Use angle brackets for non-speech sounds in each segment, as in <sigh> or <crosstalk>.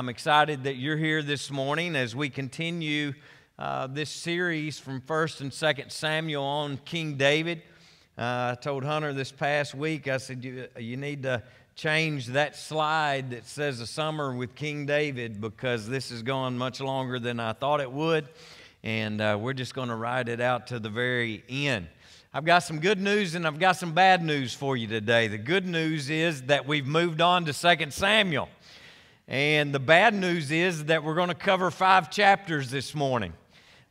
I'm excited that you're here this morning as we continue uh, this series from 1st and 2nd Samuel on King David. Uh, I told Hunter this past week, I said, you, you need to change that slide that says a summer with King David because this is going much longer than I thought it would. And uh, we're just going to ride it out to the very end. I've got some good news and I've got some bad news for you today. The good news is that we've moved on to 2nd Samuel. And the bad news is that we're going to cover five chapters this morning.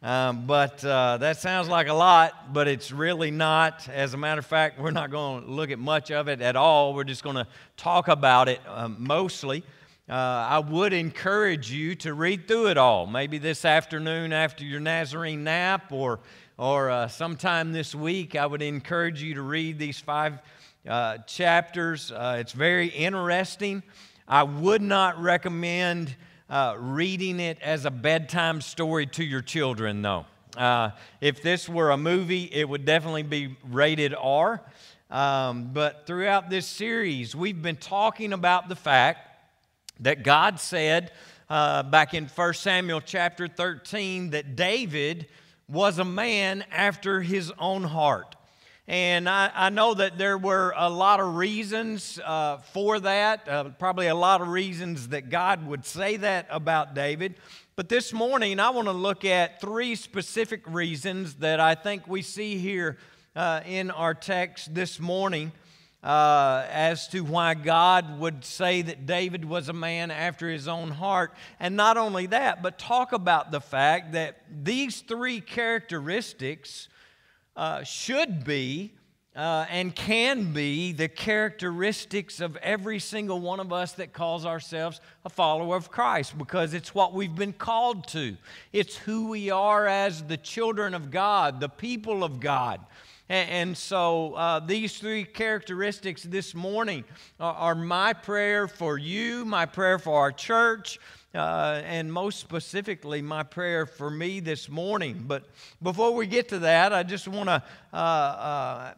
Um, but uh, that sounds like a lot, but it's really not. As a matter of fact, we're not going to look at much of it at all. We're just going to talk about it um, mostly. Uh, I would encourage you to read through it all, maybe this afternoon after your Nazarene nap or, or uh, sometime this week. I would encourage you to read these five uh, chapters. Uh, it's very interesting. I would not recommend uh, reading it as a bedtime story to your children, though. Uh, if this were a movie, it would definitely be rated R. Um, but throughout this series, we've been talking about the fact that God said uh, back in 1 Samuel chapter 13 that David was a man after his own heart. And I, I, know that there were a lot of reasons uh, for that, uh, probably a lot of reasons that God would say that about David. But this morning, I want to look at three specific reasons that I think we see here uh, in our text this morning uh, as to why God would say that David was a man after his own heart. And not only that, but talk about the fact that these three characteristics uh, should be uh, and can be the characteristics of every single one of us that calls ourselves a follower of Christ because it's what we've been called to. It's who we are as the children of God, the people of God. And, so uh, these three characteristics this morning are my prayer for you, my prayer for our church, uh, and most specifically, my prayer for me this morning. But before we get to that, I just want to uh, uh,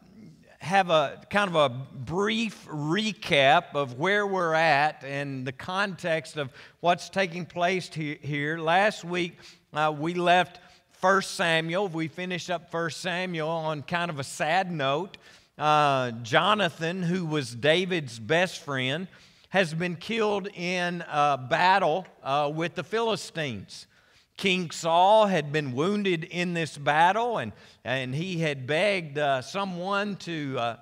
have a kind of a brief recap of where we're at and the context of what's taking place here. Last week, uh, we left 1 Samuel. We finished up 1 Samuel on kind of a sad note. Uh, Jonathan, who was David's best friend, has been killed in a battle uh, with the Philistines. King Saul had been wounded in this battle, and, and he had begged uh, someone to uh,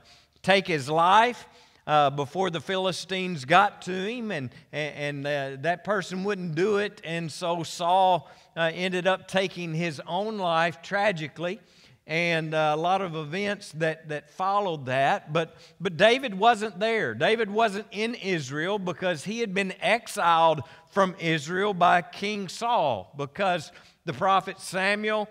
take his life. Uh, before the Philistines got to him, and, and uh, that person wouldn't do it. And so Saul ended up taking his own life tragically and uh, a lot of events that, that followed that. But, but David wasn't there. David wasn't in Israel because he had been exiled from Israel by King Saul because the prophet Samuel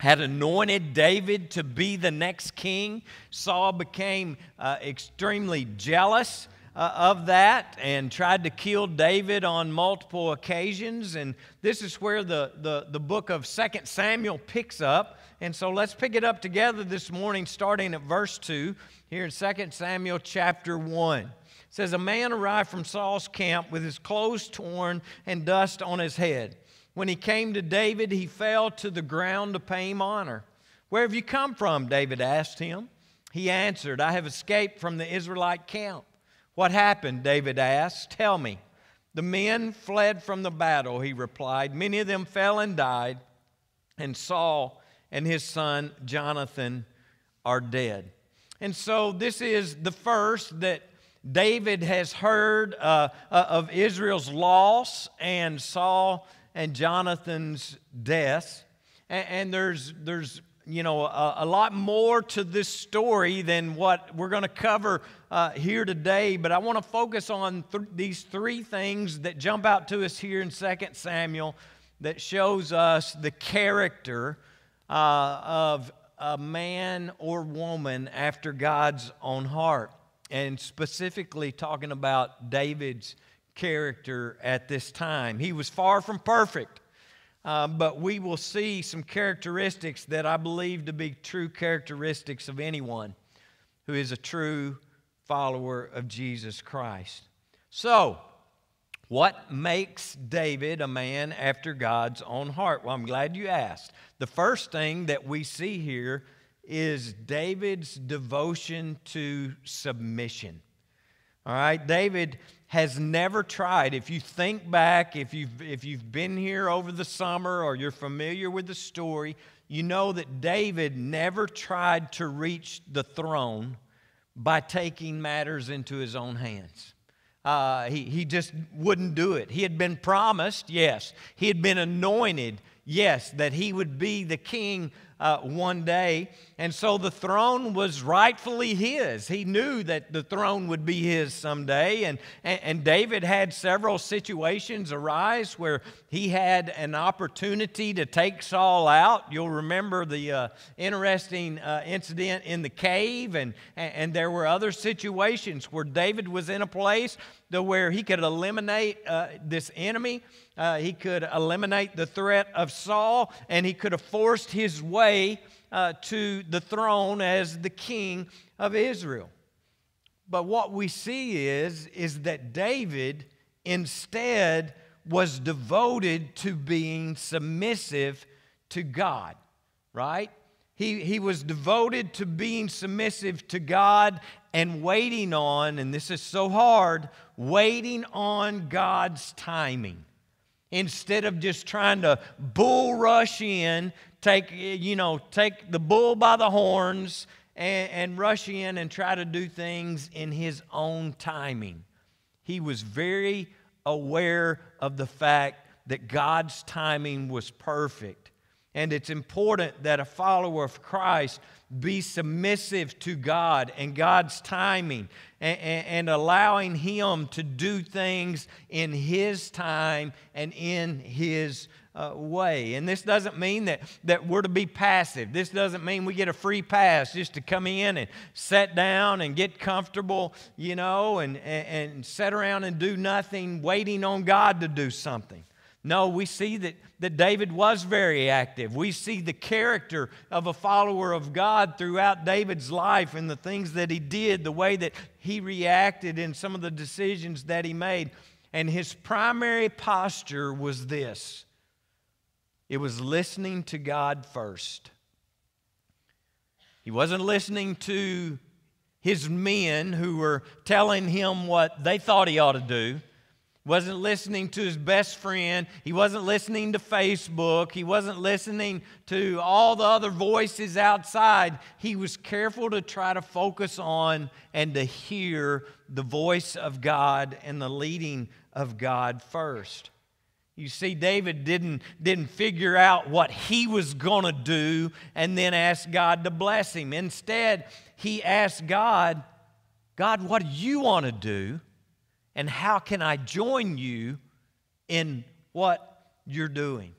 had anointed David to be the next king. Saul became uh, extremely jealous uh, of that and tried to kill David on multiple occasions. And this is where the, the, the book of Second Samuel picks up. And so let's pick it up together this morning, starting at verse 2 here in 2 Samuel chapter 1. It says, A man arrived from Saul's camp with his clothes torn and dust on his head. When he came to David, he fell to the ground to pay him honor. Where have you come from? David asked him. He answered, I have escaped from the Israelite camp. What happened? David asked. Tell me. The men fled from the battle, he replied. Many of them fell and died, and Saul and his son Jonathan are dead. And so this is the first that David has heard uh, uh, of Israel's loss and Saul and Jonathan's death. And, and there's, there's you know, a, a, lot more to this story than what we're going to cover uh, here today, but I want to focus on th- these three things that jump out to us here in 2 Samuel that shows us the character uh, of a man or woman after God's own heart, and specifically talking about David's character at this time. He was far from perfect, uh, but we will see some characteristics that I believe to be true characteristics of anyone who is a true follower of Jesus Christ. So, What makes David a man after God's own heart? Well, I'm glad you asked. The first thing that we see here is David's devotion to submission. All right, David has never tried. If you think back, if you've, if you've been here over the summer or you're familiar with the story, you know that David never tried to reach the throne by taking matters into his own hands. Uh, he, he just wouldn't do it. He had been promised, yes. He had been anointed, yes, that he would be the king uh, one day. And so the throne was rightfully his. He knew that the throne would be his someday. And, and, and David had several situations arise where he had an opportunity to take Saul out. You'll remember the uh, interesting uh, incident in the cave, and, and there were other situations where David was in a place to where he could eliminate uh, this enemy. Uh, he could eliminate the threat of Saul, and he could have forced his way uh, to the throne as the king of Israel. But what we see is, is that David instead was devoted to being submissive to God, right? He, he was devoted to being submissive to God and waiting on, and this is so hard, waiting on God's timing. Instead of just trying to bull rush in, take, you know, take the bull by the horns and, and rush in and try to do things in his own timing. He was very aware of the fact that God's timing was perfect. And it's important that a follower of Christ be submissive to God and God's timing and, and, and, allowing Him to do things in His time and in His uh, way. And this doesn't mean that, that we're to be passive. This doesn't mean we get a free pass just to come in and sit down and get comfortable, you know, and, and, and sit around and do nothing, waiting on God to do something. No, we see that, that David was very active. We see the character of a follower of God throughout David's life and the things that he did, the way that he reacted, and some of the decisions that he made. And his primary posture was this it was listening to God first. He wasn't listening to his men who were telling him what they thought he ought to do wasn't listening to his best friend. He wasn't listening to Facebook. He wasn't listening to all the other voices outside. He was careful to try to focus on and to hear the voice of God and the leading of God first. You see, David didn't, didn't figure out what he was going to do and then ask God to bless him. Instead, he asked God, God, what do you want to do? And how can I join you in what you're doing?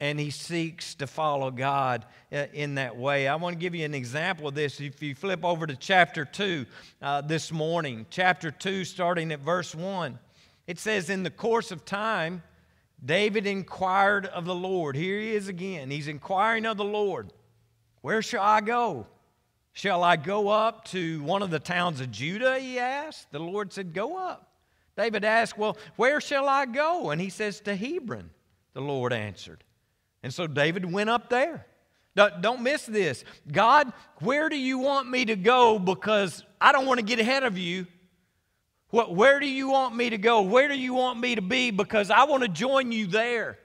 And he seeks to follow God uh, in that way. I want to give you an example of this. If you flip over to chapter 2 uh, this morning, chapter 2, starting at verse 1, it says, In the course of time, David inquired of the Lord. Here he is again. He's inquiring of the Lord, Where shall I go? Shall I go up to one of the towns of Judah? He asked. The Lord said, Go up. David asked, Well, where shall I go? And he says, To Hebron, the Lord answered. And so David went up there. Don't miss this. God, where do you want me to go? Because I don't want to get ahead of you. What, Where do you want me to go? Where do you want me to be? Because I want to join you there.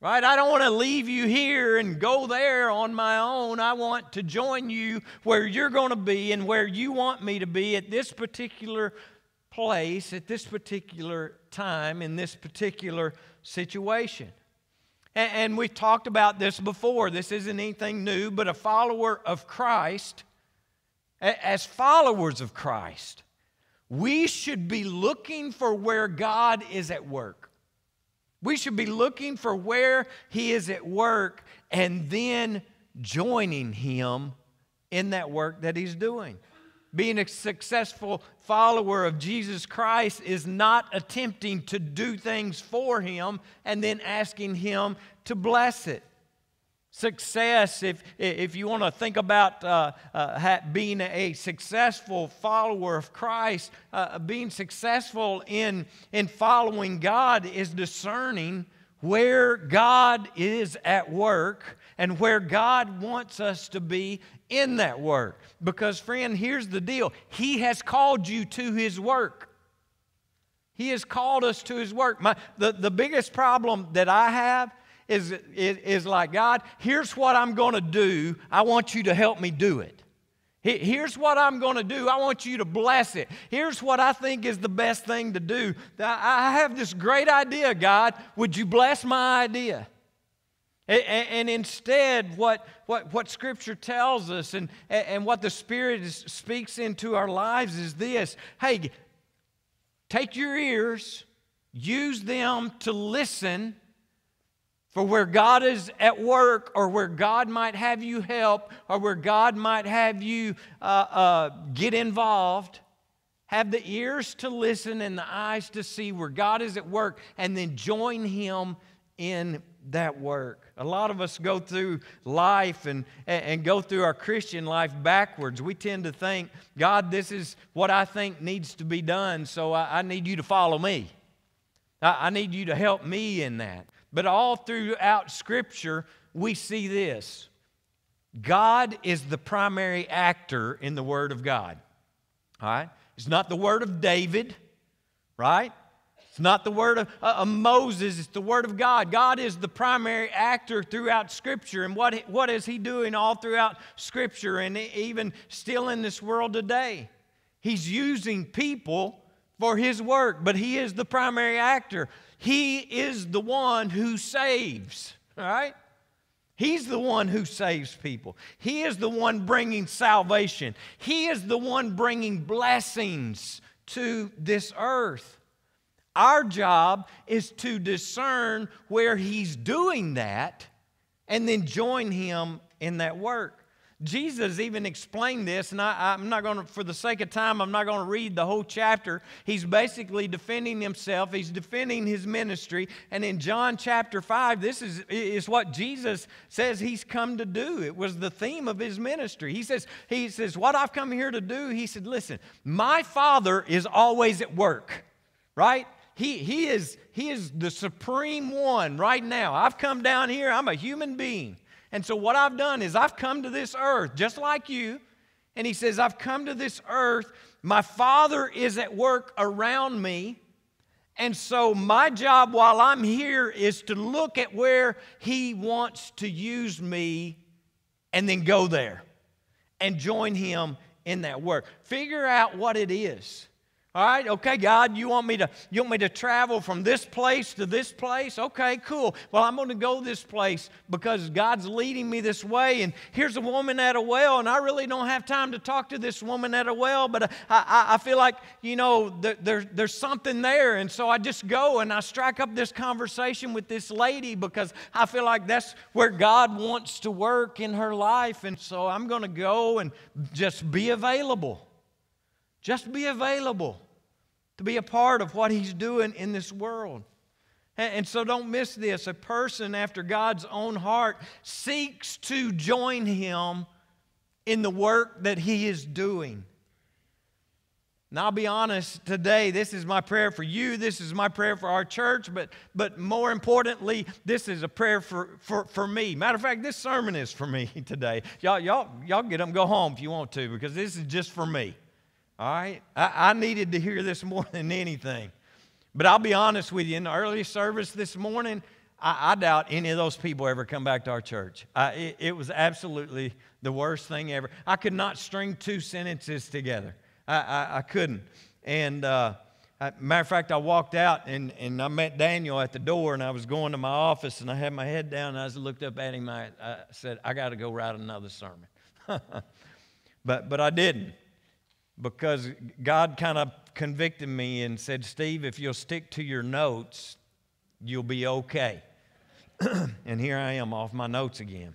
Right? I don't want to leave you here and go there on my own. I want to join you where you're going to be and where you want me to be at this particular place, at this particular time, in this particular situation. And, and we've talked about this before. This isn't anything new, but a follower of Christ, as followers of Christ, we should be looking for where God is at work. We should be looking for where He is at work and then joining Him in that work that He's doing. Being a successful follower of Jesus Christ is not attempting to do things for Him and then asking Him to bless it. Success, if, if you want to think about uh, uh, being a successful follower of Christ, uh, being successful in, in following God is discerning where God is at work and where God wants us to be in that work. Because, friend, here's the deal He has called you to His work. He has called us to His work. My, the, the biggest problem that I have is, is, is like, God, here's what I'm going to do. I want you to help me do it. Here's what I'm going to do. I want you to bless it. Here's what I think is the best thing to do. I have this great idea, God. Would you bless my idea? And instead, what, what, what Scripture tells us and, and what the Spirit speaks into our lives is this hey, take your ears, use them to listen for where God is at work, or where God might have you help, or where God might have you uh, uh, get involved, have the ears to listen and the eyes to see where God is at work, and then join Him in that work. A lot of us go through life and, and go through our Christian life backwards. We tend to think, God, this is what I think needs to be done, so I, I need you to follow me. I, I need you to help me in that. But all throughout Scripture, we see this God is the primary actor in the Word of God. All right? It's not the Word of David, right? It's not the word of, uh, Moses, it's the word of God. God is the primary actor throughout Scripture. And what, what is He doing all throughout Scripture and even still in this world today? He's using people for His work, but He is the primary actor. He is the one who saves, all right? He's the one who saves people. He is the one bringing salvation. He is the one bringing blessings to this earth. Our job is to discern where He's doing that and then join Him in that work. Jesus even explained this, and I, am not going to, for the sake of time, I'm not going to read the whole chapter. He's basically defending himself, he's defending his ministry. And in John chapter 5, this is, is what Jesus says he's come to do. It was the theme of his ministry. He says, he says, What I've come here to do, he said, Listen, my Father is always at work, right? He, he, is, he is the supreme one right now. I've come down here, I'm a human being. And so, what I've done is I've come to this earth just like you. And he says, I've come to this earth. My Father is at work around me. And so, my job while I'm here is to look at where He wants to use me and then go there and join Him in that work. Figure out what it is. All right, okay, God, you want me to you want me to travel from this place to this place? Okay, cool. Well, I'm going to go this place because God's leading me this way. And here's a woman at a well, and I really don't have time to talk to this woman at a well, but I, I, I feel like you know there, there, there's something there, and so I just go and I strike up this conversation with this lady because I feel like that's where God wants to work in her life, and so I'm going to go and just be available. Just be available to be a part of what He's doing in this world. And so don't miss this. A person after God's own heart seeks to join Him in the work that He is doing. Now, I'll be honest today, this is my prayer for you. This is my prayer for our church, but, but more importantly, this is a prayer for, for, for me. Matter of fact, this sermon is for me <laughs> today. Y'all, y'all, y'all get them, go home if you want to, because this is just for me. All right? I, I needed to hear this more <laughs> than anything. But I'll be honest with you, in the early service this morning, I, I doubt any of those people ever come back to our church. I, it, it, was absolutely the worst thing ever. I could not string two sentences together. I, I, couldn't. And uh, matter of fact, I walked out and, and I met Daniel at the door, and I was going to my office, and I had my head down, and I looked up at him. I, I said, I got to go write another sermon. <laughs> but, but I didn't because God kind of convicted me and said, Steve, if you'll stick to your notes, you'll be okay. <clears throat> and here I am off my notes again.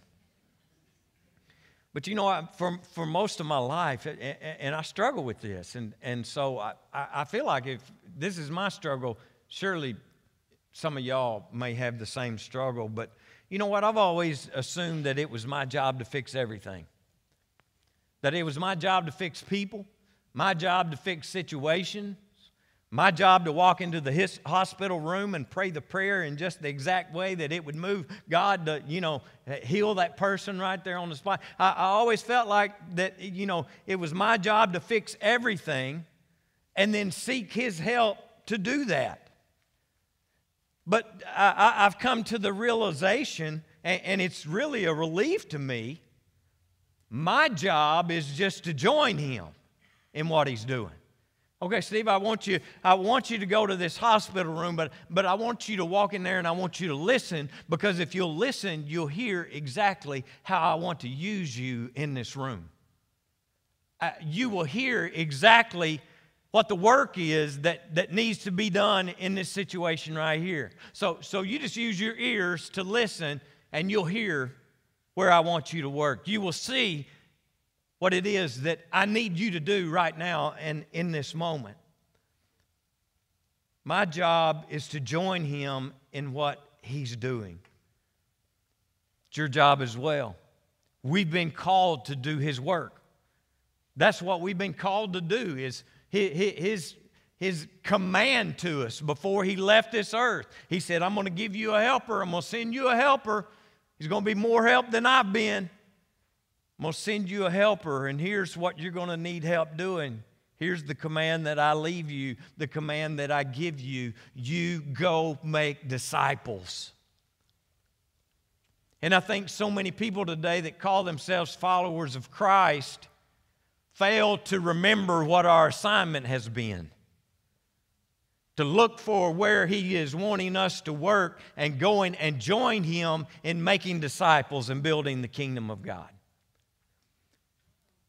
But you know, for, for most of my life, and I struggle with this, and, and so I, I feel like if this is my struggle, surely some of y'all may have the same struggle, but you know what? I've always assumed that it was my job to fix everything. That it was my job to fix people, my job to fix situations, my job to walk into the hospital room and pray the prayer in just the exact way that it would move God to, you know, heal that person right there on the spot. I, I always felt like that, you know, it was my job to fix everything and then seek His help to do that. But I, have come to the realization, and, and it's really a relief to me, my job is just to join Him in what He's doing. Okay, Steve, I want you, I want you to go to this hospital room, but, but I want you to walk in there and I want you to listen because if you'll listen, you'll hear exactly how I want to use you in this room. Uh, you will hear exactly what the work is that, that needs to be done in this situation right here. So, so you just use your ears to listen and you'll hear where I want you to work. You will see what it is that I need you to do right now and in this moment. My job is to join him in what he's doing. It's your job as well. We've been called to do his work. That's what we've been called to do is his, his command to us before he left this earth. He said, I'm going to give you a helper. I'm going to send you a helper. He's going to be more help than I've been. I'm going to send you a helper, and here's what you're going to need help doing. Here's the command that I leave you, the command that I give you. You go make disciples. And I think so many people today that call themselves followers of Christ fail to remember what our assignment has been. To look for where He is wanting us to work and going and join Him in making disciples and building the kingdom of God.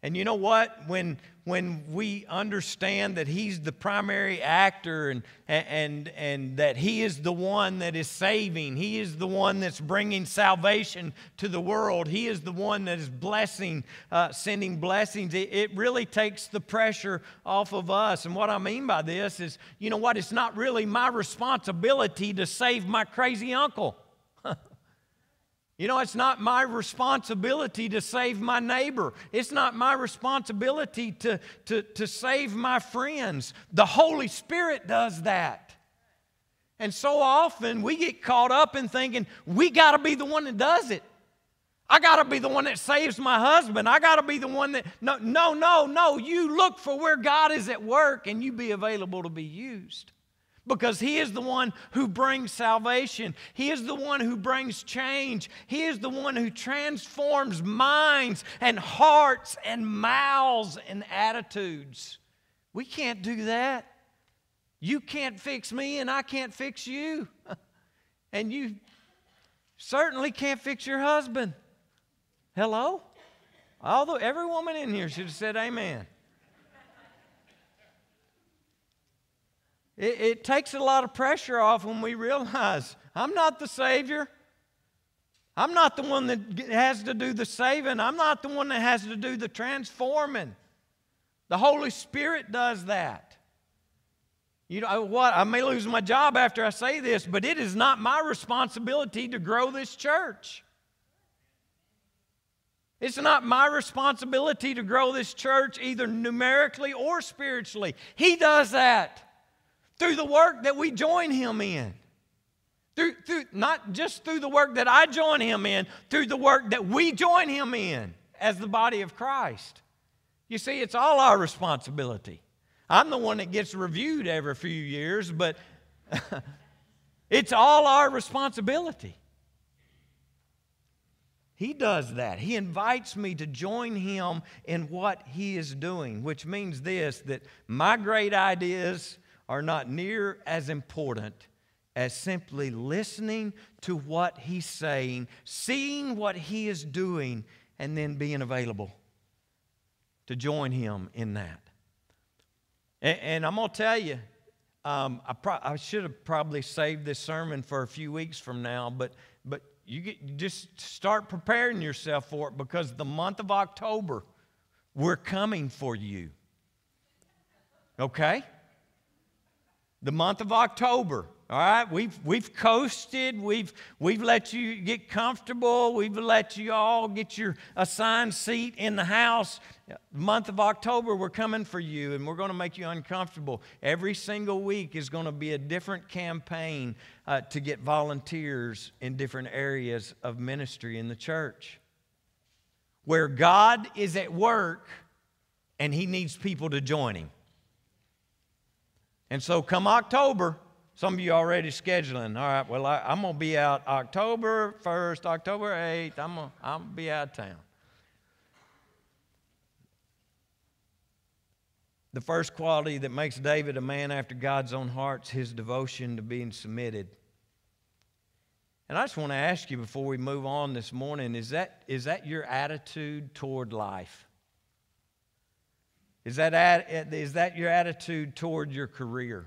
And you know what? When, when we understand that He's the primary actor and, and, and that He is the one that is saving, He is the one that's bringing salvation to the world, He is the one that is blessing, uh, sending blessings, it, it really takes the pressure off of us. And what I mean by this is, you know what? It's not really my responsibility to save my crazy uncle. You know, it's not my responsibility to save my neighbor. It's not my responsibility to, to, to save my friends. The Holy Spirit does that. And so often we get caught up in thinking we got to be the one that does it. I got to be the one that saves my husband. I got to be the one that. No, no, no, no. You look for where God is at work and you be available to be used because He is the one who brings salvation. He is the one who brings change. He is the one who transforms minds and hearts and mouths and attitudes. We can't do that. You can't fix me, and I can't fix you. <laughs> and you certainly can't fix your husband. Hello? Although every woman in here should have said amen. It, it takes a lot of pressure off when we realize I'm not the Savior. I'm not the one that has to do the saving. I'm not the one that has to do the transforming. The Holy Spirit does that. You know what? I may lose my job after I say this, but it is not my responsibility to grow this church. It's not my responsibility to grow this church either numerically or spiritually. He does that through the work that we join Him in. Through, through, not just through the work that I join Him in, through the work that we join Him in as the body of Christ. You see, it's all our responsibility. I'm the one that gets reviewed every few years, but <laughs> it's all our responsibility. He does that. He invites me to join him in what he is doing, which means this that my great ideas are not near as important as simply listening to what he's saying, seeing what he is doing, and then being available to join him in that. And, and I'm going to tell you, um, I, pro- I, should have probably saved this sermon for a few weeks from now, but, but you, get, you just start preparing yourself for it because the month of October, we're coming for you. Okay? The month of October. All right, we've, we've coasted, we've, we've let you get comfortable, we've let you all get your assigned seat in the house. The month of October, we're coming for you and we're going to make you uncomfortable. Every single week is going to be a different campaign uh, to get volunteers in different areas of ministry in the church. Where God is at work and He needs people to join Him. And so, come October, some of you already scheduling. All right, well, I, am going to be out October 1st, October 8th. I'm going to be out of town. The first quality that makes David a man after God's own heart is his devotion to being submitted. And I just want to ask you before we move on this morning is that, is that your attitude toward life? Is that, is that your attitude toward your career?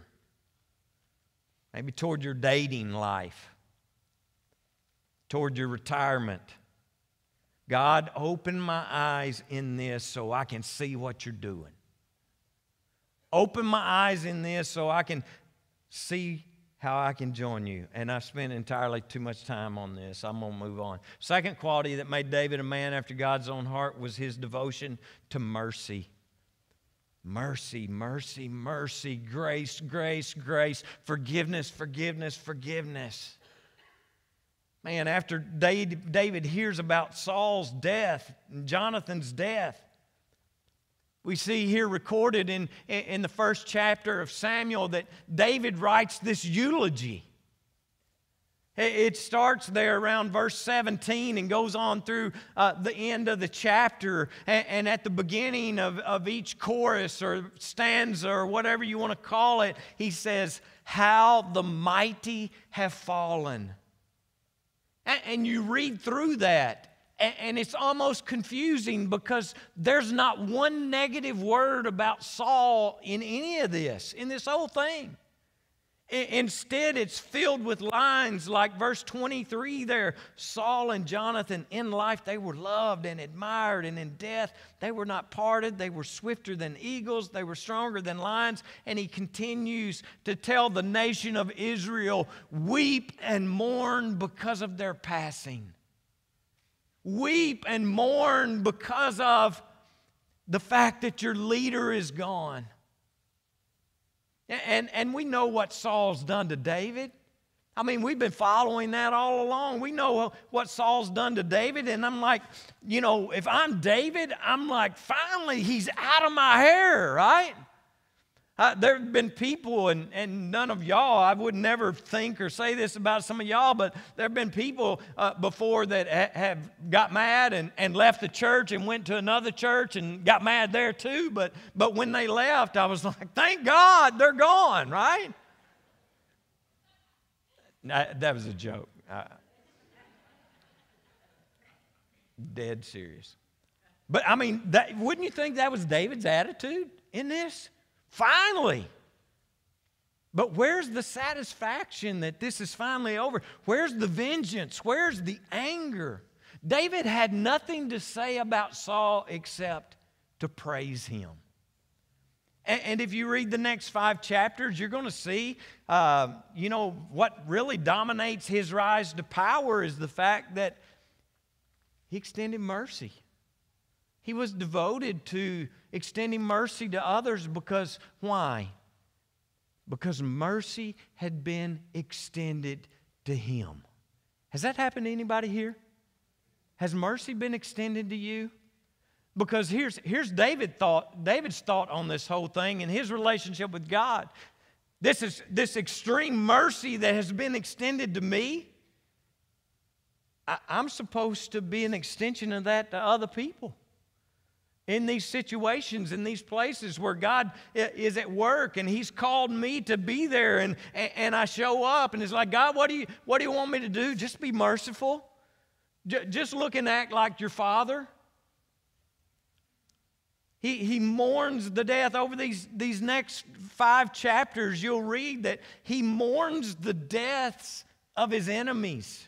maybe toward your dating life, toward your retirement. God, open my eyes in this so I can see what you're doing. Open my eyes in this so I can see how I can join you. And I spent entirely too much time on this. I'm going to move on. Second quality that made David a man after God's own heart was his devotion to mercy. Mercy, mercy, mercy, grace, grace, grace, forgiveness, forgiveness, forgiveness. Man, after David hears about Saul's death and Jonathan's death, we see here recorded in, in the first chapter of Samuel that David writes this eulogy. It starts there around verse 17 and goes on through uh, the end of the chapter. And, and at the beginning of, of each chorus or stanza or whatever you want to call it, he says, How the mighty have fallen. And, and you read through that, and, and it's almost confusing because there's not one negative word about Saul in any of this, in this whole thing. Instead, it's filled with lines like verse 23 there Saul and Jonathan, in life, they were loved and admired, and in death, they were not parted. They were swifter than eagles, they were stronger than lions. And he continues to tell the nation of Israel weep and mourn because of their passing. Weep and mourn because of the fact that your leader is gone. And, and we know what Saul's done to David. I mean, we've been following that all along. We know what Saul's done to David. And I'm like, you know, if I'm David, I'm like, finally, he's out of my hair, right? There have been people, and, and none of y'all, I would never think or say this about some of y'all, but there have been people uh, before that ha- have got mad and, and left the church and went to another church and got mad there too. But, but when they left, I was <laughs> like, thank God they're gone, right? that was a joke. Uh, dead serious. But I mean, that, wouldn't you think that was David's attitude in this? Finally. But where's the satisfaction that this is finally over? Where's the vengeance? Where's the anger? David had nothing to say about Saul except to praise him. And, if you read the next five chapters, you're going to see, uh, you know, what really dominates his rise to power is the fact that he extended mercy. He was devoted to extending mercy to others because why? Because mercy had been extended to him. Has that happened to anybody here? Has mercy been extended to you? Because here's, here's David thought, David's thought on this whole thing and his relationship with God. This is this extreme mercy that has been extended to me. I, I'm supposed to be an extension of that to other people in these situations, in these places where God is at work and He's called me to be there, and, and I show up, and it's like, God, what do you, what do you want me to do? Just be merciful. Just look and act like your Father. He, he mourns the death. Over these, these next five chapters, you'll read that he mourns the deaths of his enemies.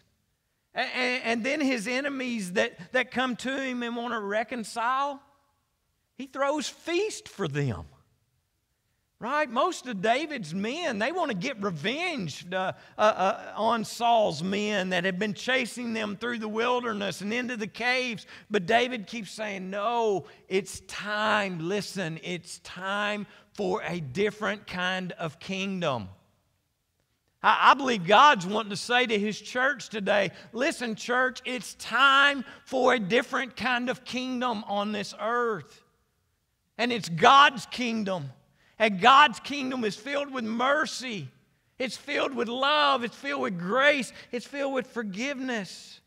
And, and then his enemies that, that come to him and want to reconcile, he throws feast for them. Right? Most of David's men, they want to get revenge uh, uh, uh, on Saul's men that have been chasing them through the wilderness and into the caves. But David keeps saying, No, it's time. Listen, it's time for a different kind of kingdom. I, I believe God's wanting to say to His church today listen, church, it's time for a different kind of kingdom on this earth. And it's God's kingdom. And God's kingdom is filled with mercy, it's filled with love, it's filled with grace, it's filled with forgiveness.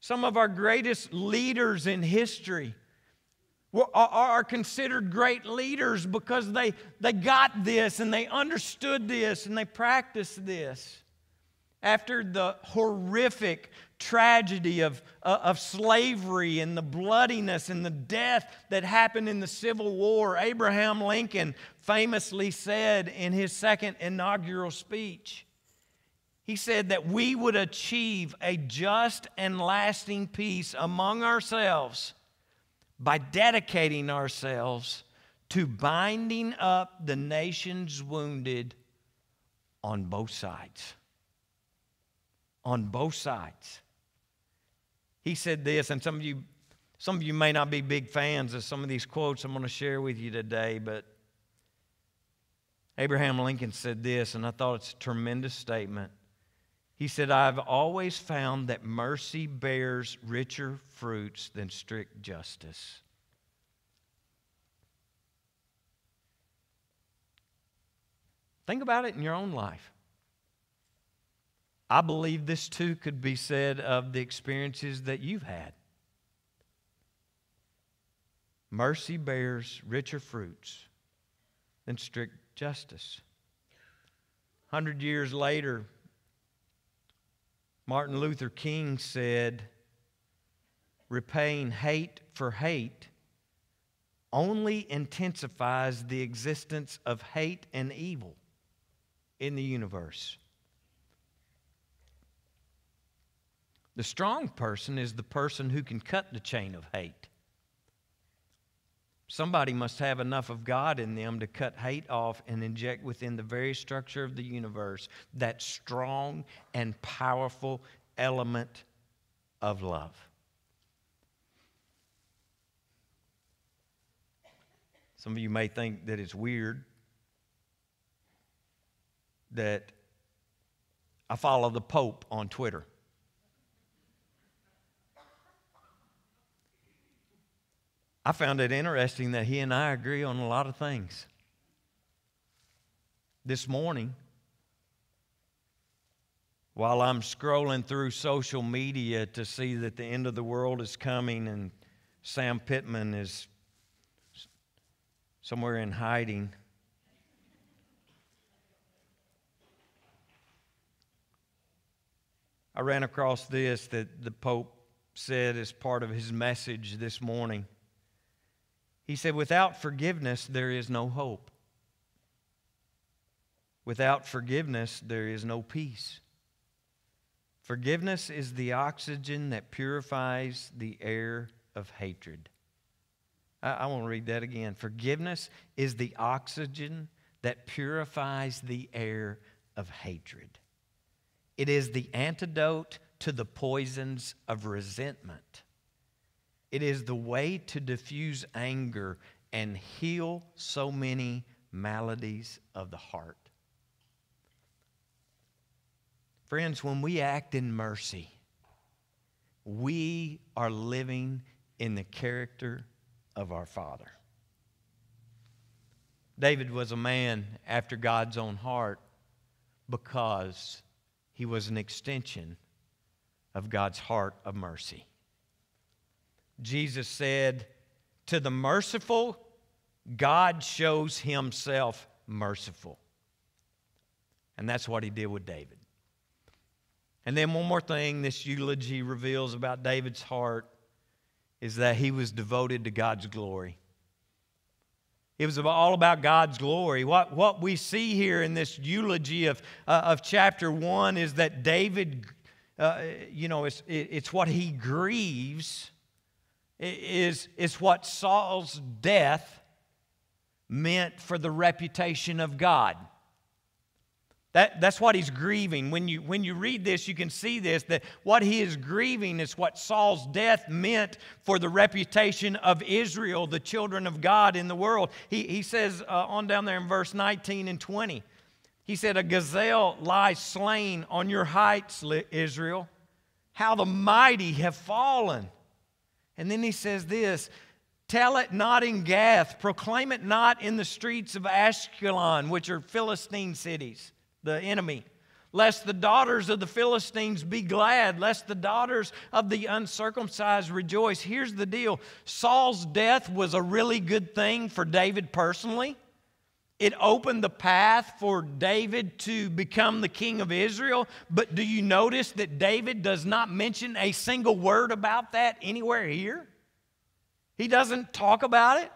Some of our greatest leaders in history are considered great leaders because they, they got this and they understood this and they practiced this. After the horrific tragedy of, uh, of slavery and the bloodiness and the death that happened in the Civil War, Abraham Lincoln famously said in his second inaugural speech, he said that we would achieve a just and lasting peace among ourselves by dedicating ourselves to binding up the nation's wounded on both sides. On both sides. He said this, and some of you, some of you may not be big fans of some of these quotes I'm going to share with you today, but Abraham Lincoln said this, and I thought it's a tremendous statement. He said, I've always found that mercy bears richer fruits than strict justice. Think about it in your own life. I believe this too could be said of the experiences that you've had. Mercy bears richer fruits than strict justice. Hundred years later, Martin Luther King said, repaying hate for hate only intensifies the existence of hate and evil in the universe. The strong person is the person who can cut the chain of hate. Somebody must have enough of God in them to cut hate off and inject within the very structure of the universe that strong and powerful element of love. Some of you may think that it's weird that I follow the Pope on Twitter. I found it interesting that he and I agree on a lot of things. This morning, while I'm scrolling through social media to see that the end of the world is coming and Sam Pittman is somewhere in hiding, I ran across this that the Pope said as part of his message this morning. He said, Without forgiveness, there is no hope. Without forgiveness, there is no peace. Forgiveness is the oxygen that purifies the air of hatred. I, I want to read that again. Forgiveness is the oxygen that purifies the air of hatred. It is the antidote to the poisons of resentment. It is the way to diffuse anger and heal so many maladies of the heart. Friends, when we act in mercy, we are living in the character of our Father. David was a man after God's own heart because he was an extension of God's heart of mercy. Jesus said, To the merciful, God shows himself merciful. And that's what he did with David. And then, one more thing this eulogy reveals about David's heart is that he was devoted to God's glory. It was all about God's glory. What, what we see here in this eulogy of, uh, of chapter 1 is that David, uh, you know, it's, it's what he grieves, is, is what Saul's death meant for the reputation of God. That, that's what he's grieving. When you, when you read this, you can see this that what he is grieving is what Saul's death meant for the reputation of Israel, the children of God in the world. He, he says uh, on down there in verse 19 and 20, he said, A gazelle lies slain on your heights, Israel. How the mighty have fallen. And then he says this Tell it not in Gath, proclaim it not in the streets of Ashkelon, which are Philistine cities the enemy. Lest the daughters of the Philistines be glad, lest the daughters of the uncircumcised rejoice. Here's the deal Saul's death was a really good thing for David personally. It opened the path for David to become the king of Israel. But do you notice that David does not mention a single word about that anywhere here? He doesn't talk about it.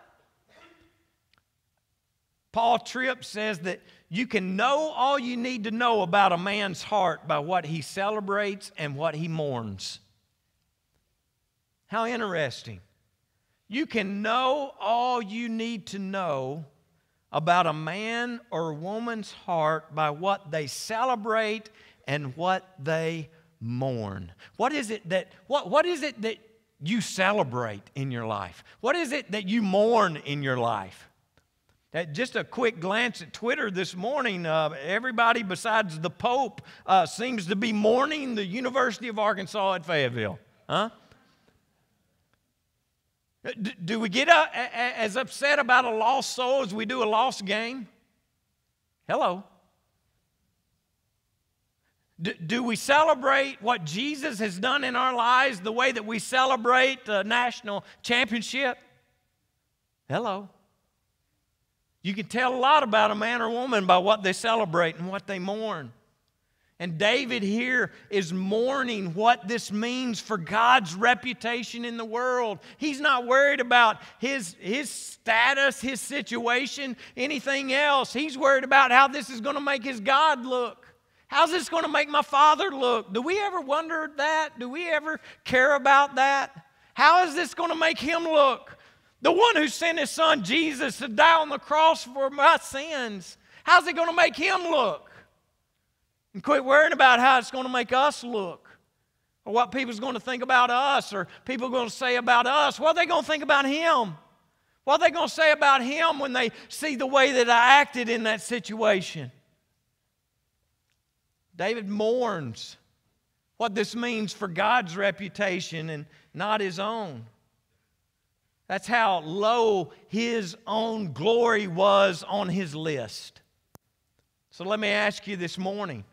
Paul Tripp says that you can know all you need to know about a man's heart by what he celebrates and what he mourns. How interesting. You can know all you need to know about a man or woman's heart by what they celebrate and what they mourn. What is it that what, what is it that you celebrate in your life? What is it that you mourn in your life? Just a quick glance at Twitter this morning. Uh, everybody besides the Pope uh, seems to be mourning the University of Arkansas at Fayetteville. Huh? Do we get as upset about a lost soul as we do a lost game? Hello. Do we celebrate what Jesus has done in our lives the way that we celebrate the national championship? Hello. You can tell a lot about a man or woman by what they celebrate and what they mourn. And David here is mourning what this means for God's reputation in the world. He's not worried about his, his status, his situation, anything else. He's worried about how this is going to make his God look. How's this going to make my father look? Do we ever wonder that? Do we ever care about that? How is this going to make him look? The one who sent his son Jesus to die on the cross for my sins. How's it going to make him look? And quit worrying about how it's going to make us look. Or what people's going to think about us, or people going to say about us. What are they going to think about him? What are they going to say about him when they see the way that I acted in that situation? David mourns what this means for God's reputation and not his own. That's how low his own glory was on his list. So let me ask you this morning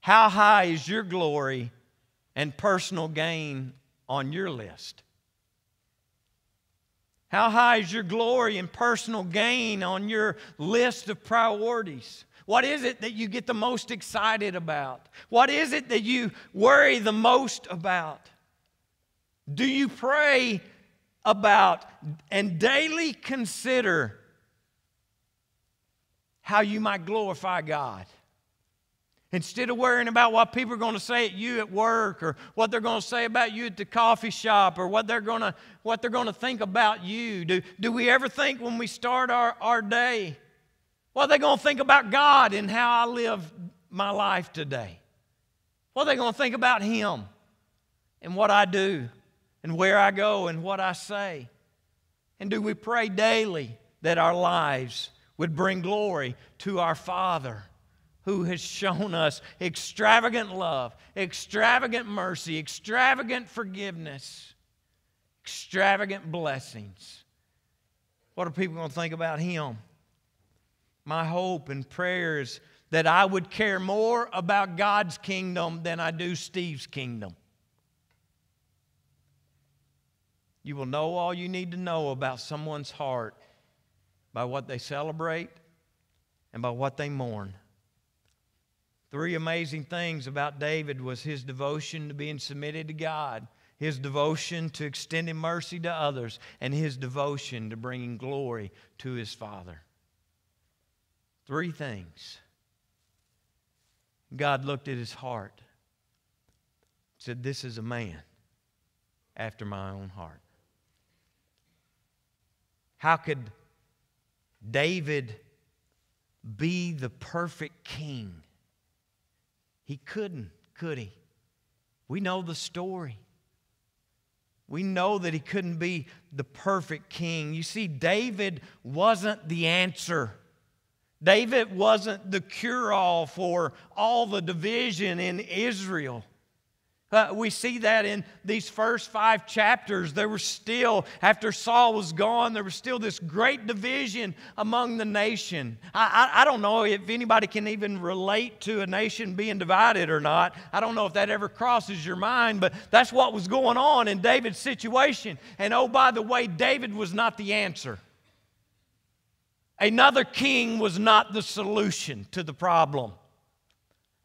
how high is your glory and personal gain on your list? How high is your glory and personal gain on your list of priorities? What is it that you get the most excited about? What is it that you worry the most about? Do you pray about and daily consider how you might glorify God. Instead of worrying about what people are going to say at you at work or what they're going to say about you at the coffee shop or what they're going to, what they're going to think about you, do, do we ever think when we start our, our day, what are they going to think about God and how I live my life today? What are they going to think about Him and what I do? and where I go and what I say? And do we pray daily that our lives would bring glory to our Father who has shown us extravagant love, extravagant mercy, extravagant forgiveness, extravagant blessings? What are people going to think about Him? My hope and prayer is that I would care more about God's kingdom than I do Steve's kingdom. You will know all you need to know about someone's heart by what they celebrate and by what they mourn. Three amazing things about David was his devotion to being submitted to God, his devotion to extending mercy to others, and his devotion to bringing glory to his Father. Three things. God looked at his heart, said, This is a man after my own heart. How could David be the perfect king? He couldn't, could he? We know the story. We know that he couldn't be the perfect king. You see, David wasn't the answer. David wasn't the cure all for all the division in Israel. Uh, we see that in these first five chapters. There was still, after Saul was gone, there was still this great division among the nation. I, I, I, don't know if anybody can even relate to a nation being divided or not. I don't know if that ever crosses your mind, but that's what was going on in David's situation. And oh, by the way, David was not the answer. Another king was not the solution to the problem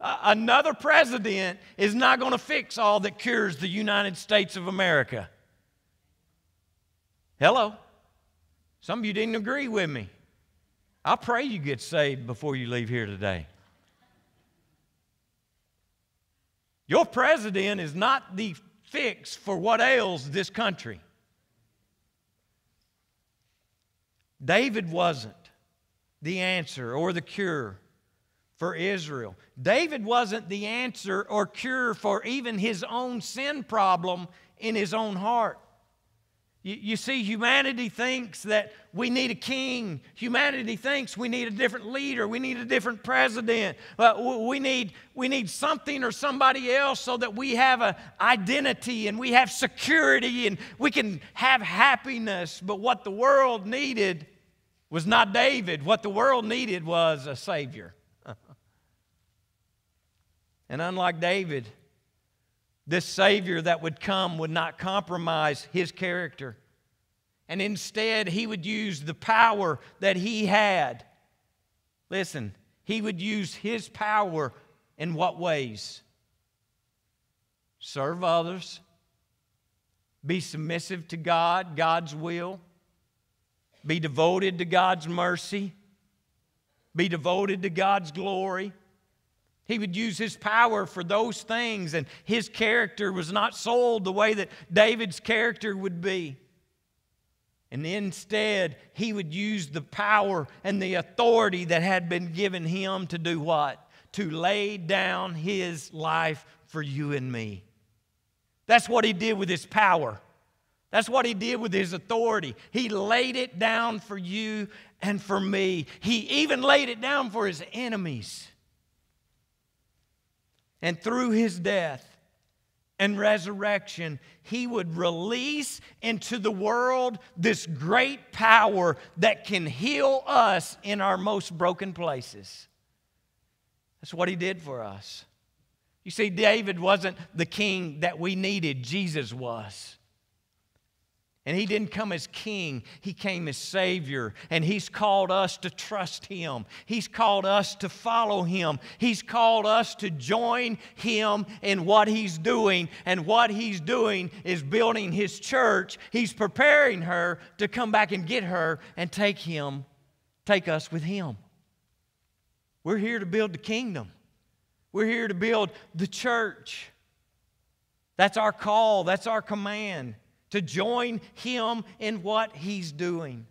another president is not going to fix all that cures the United States of America. Hello? Some of you didn't agree with me. I pray you get saved before you leave here today. Your president is not the fix for what ails this country. David wasn't the answer or the cure for Israel. David wasn't the answer or cure for even his own sin problem in his own heart. You, you, see, humanity thinks that we need a king. Humanity thinks we need a different leader. We need a different president. We, need, we need something or somebody else so that we have an identity and we have security and we can have happiness. But what the world needed was not David. What the world needed was a Savior. And unlike David, this Savior that would come would not compromise his character. And instead, he would use the power that he had. Listen, he would use his power in what ways? Serve others, be submissive to God, God's will, be devoted to God's mercy, be devoted to God's glory he would use his power for those things, and his character was not sold the way that David's character would be. And instead, he would use the power and the authority that had been given him to do what? To lay down his life for you and me. That's what he did with his power. That's what he did with his authority. He laid it down for you and for me. He even laid it down for his enemies. And through his death and resurrection, he would release into the world this great power that can heal us in our most broken places. That's what he did for us. You see, David wasn't the king that we needed, Jesus was. And he didn't come as king, he came as savior. And he's called us to trust him. He's called us to follow him. He's called us to join him in what he's doing. And what he's doing is building his church. He's preparing her to come back and get her and take him, take us with him. We're here to build the kingdom. We're here to build the church. That's our call, that's our command to join him in what he's doing.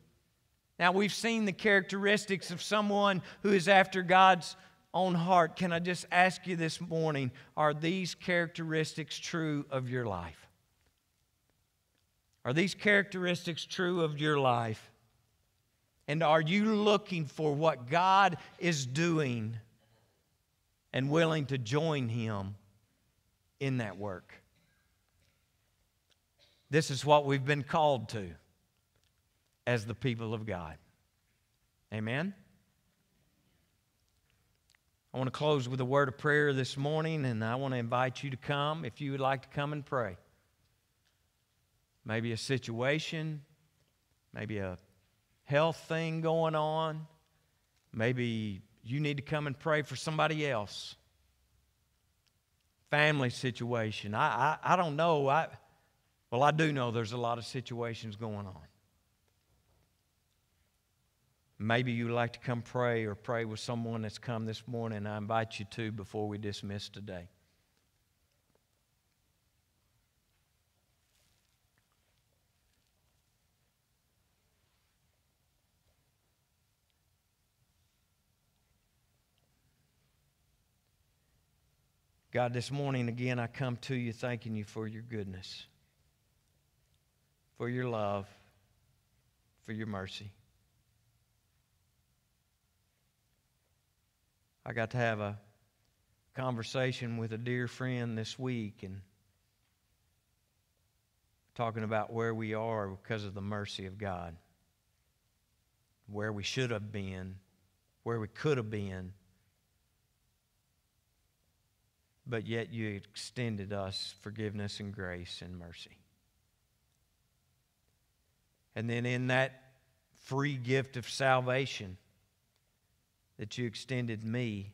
Now, we've seen the characteristics of someone who is after God's own heart. Can I just ask you this morning are these characteristics true of your life? Are these characteristics true of your life? And are you looking for what God is doing and willing to join Him in that work? This is what we've been called to as the people of God. Amen? I want to close with a word of prayer this morning, and I want to invite you to come if you would like to come and pray. Maybe a situation, maybe a health thing going on, maybe you need to come and pray for somebody else. Family situation. I, I, I don't know. I, well, I do know there's a lot of situations going on. Maybe you'd like to come pray or pray with someone that's come this morning. I invite you to before we dismiss today. God, this morning again, I come to you thanking you for your goodness for your love, for your mercy. I got to have a conversation with a dear friend this week and talking about where we are because of the mercy of God, where we should have been, where we could have been, but yet you extended us forgiveness and grace and mercy. And then in that free gift of salvation that you extended me,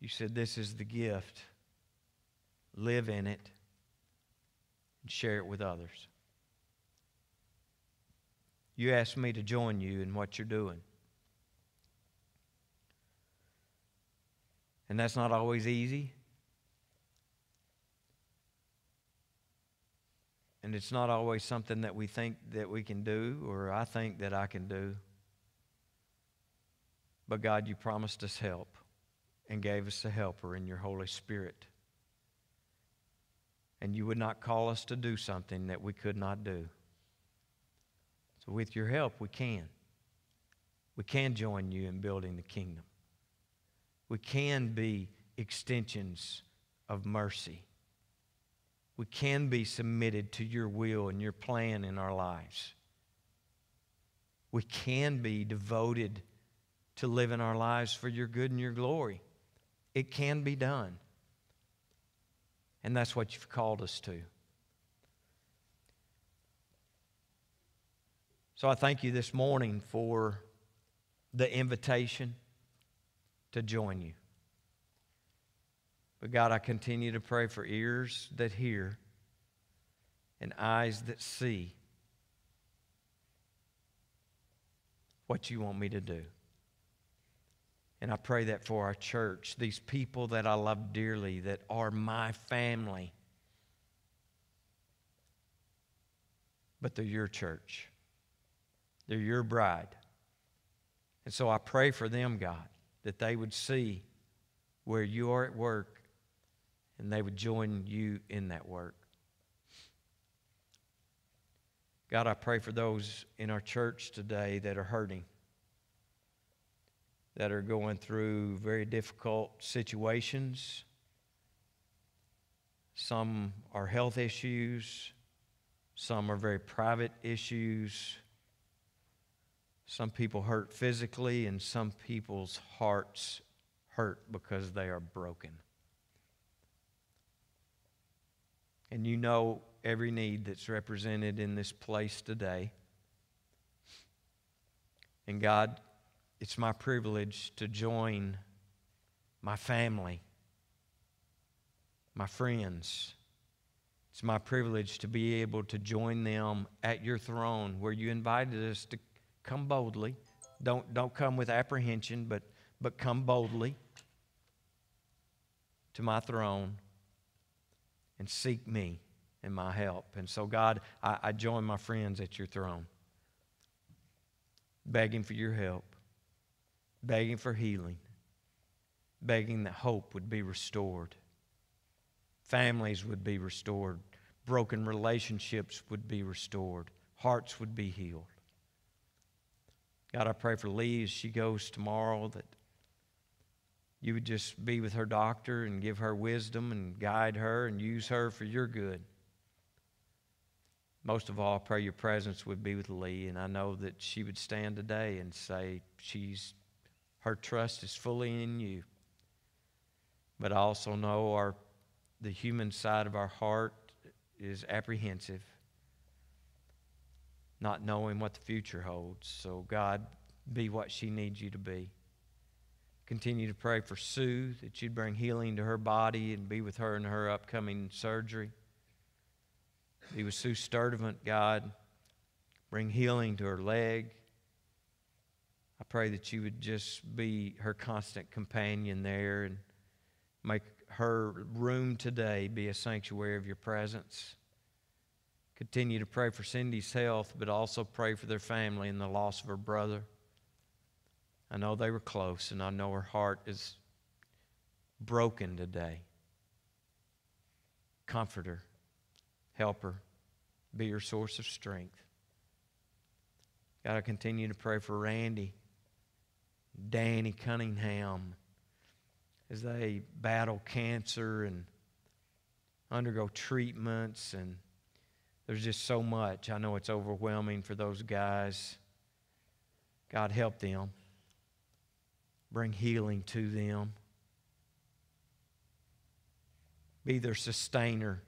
you said, This is the gift. Live in it and share it with others. You asked me to join you in what you're doing. And that's not always easy. And it's not always something that we think that we can do or I think that I can do. But God, you promised us help and gave us a helper in your Holy Spirit. And you would not call us to do something that we could not do. So, with your help, we can. We can join you in building the kingdom. We can be extensions of mercy. We can be submitted to your will and your plan in our lives. We can be devoted to living our lives for your good and your glory. It can be done. And that's what you've called us to. So I thank you this morning for the invitation to join you. But God, I continue to pray for ears that hear and eyes that see what you want me to do. And I pray that for our church, these people that I love dearly, that are my family. But they're your church, they're your bride. And so I pray for them, God, that they would see where you are at work and they would join you in that work. God, I pray for those in our church today that are hurting that are going through very difficult situations. Some are health issues, some are very private issues. Some people hurt physically, and some people's hearts hurt because they are broken. And you know every need that's represented in this place today. And God, it's my privilege to join my family, my friends. It's my privilege to be able to join them at your throne where you invited us to come boldly. Don't, don't come with apprehension, but, but come boldly to my throne and seek me and my help. And so, God, I, I join my friends at your throne, begging for your help begging for healing, begging that hope would be restored, families would be restored, broken relationships would be restored, hearts would be healed. God, I pray for Lee as she goes tomorrow that you would just be with her doctor and give her wisdom and guide her and use her for your good. Most of all, I pray your presence would be with Lee, and I know that she would stand today and say she's her trust is fully in you. But I also know our, the human side of our heart is apprehensive, not knowing what the future holds. So, God, be what she needs you to be. Continue to pray for Sue that you'd bring healing to her body and be with her in her upcoming surgery. Be with Sue Sturdivant, God. Bring healing to her leg. I pray that you would just be her constant companion there and make her room today be a sanctuary of your presence. Continue to pray for Cindy's health, but also pray for their family and the loss of her brother. I know they were close, and I know her heart is broken today. Comfort her, help her, be your source of strength. God, I continue to pray for Randy, Danny Cunningham, as they battle cancer and undergo treatments. And there's just so much. I know it's overwhelming for those guys. God, help them. Bring healing to them. Be their sustainer.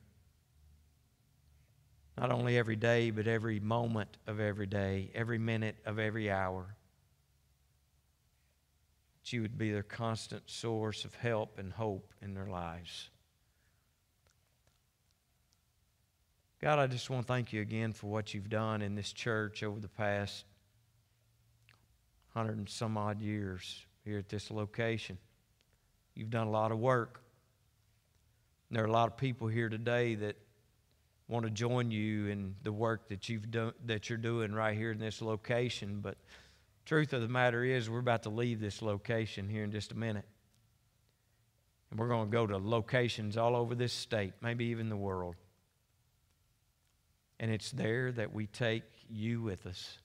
Not only every day, but every moment of every day, every minute of every hour. That you would be their constant source of help and hope in their lives. God, I just want to thank you again for what you've done in this church over the past hundred and some odd years here at this location. You've done a lot of work. There are a lot of people here today that want to join you in the work that you've done that you're doing right here in this location. But truth of the matter is, we're about to leave this location here in just a minute. And we're going to go to locations all over this state, maybe even the world. And it's there that we take you with us.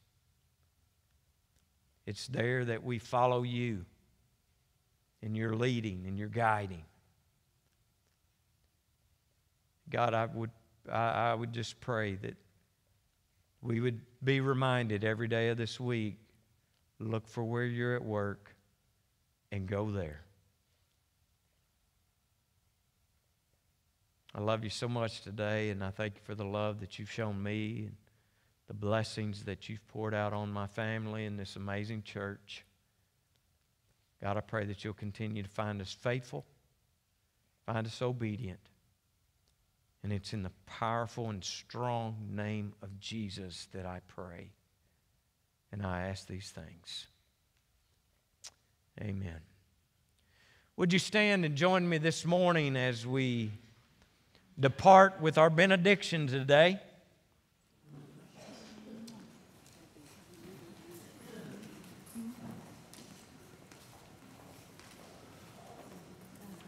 It's there that we follow you in your leading and your guiding. God, I would, I, I would just pray that we would be reminded every day of this week look for where you're at work and go there. I love you so much today, and I thank you for the love that you've shown me and the blessings that you've poured out on my family and this amazing church. God, I pray that you'll continue to find us faithful, find us obedient. And it's in the powerful and strong name of Jesus that I pray. And I ask these things. Amen. Would you stand and join me this morning as we depart with our benediction today.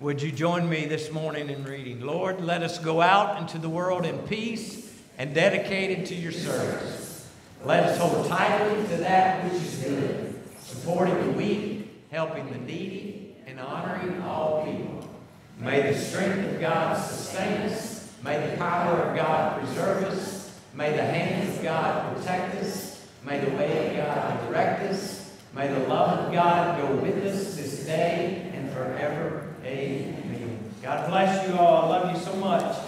Would you join me this morning in reading? Lord, let us go out into the world in peace and dedicated to your service. Let us hold tightly to that which is good, supporting the weak, helping the needy, and honoring all people. May the strength of God sustain us. May the power of God preserve us. May the hand of God protect us. May the way of God direct us. May the love of God go with us this day and forever. Amen. God bless you all. I love you so much.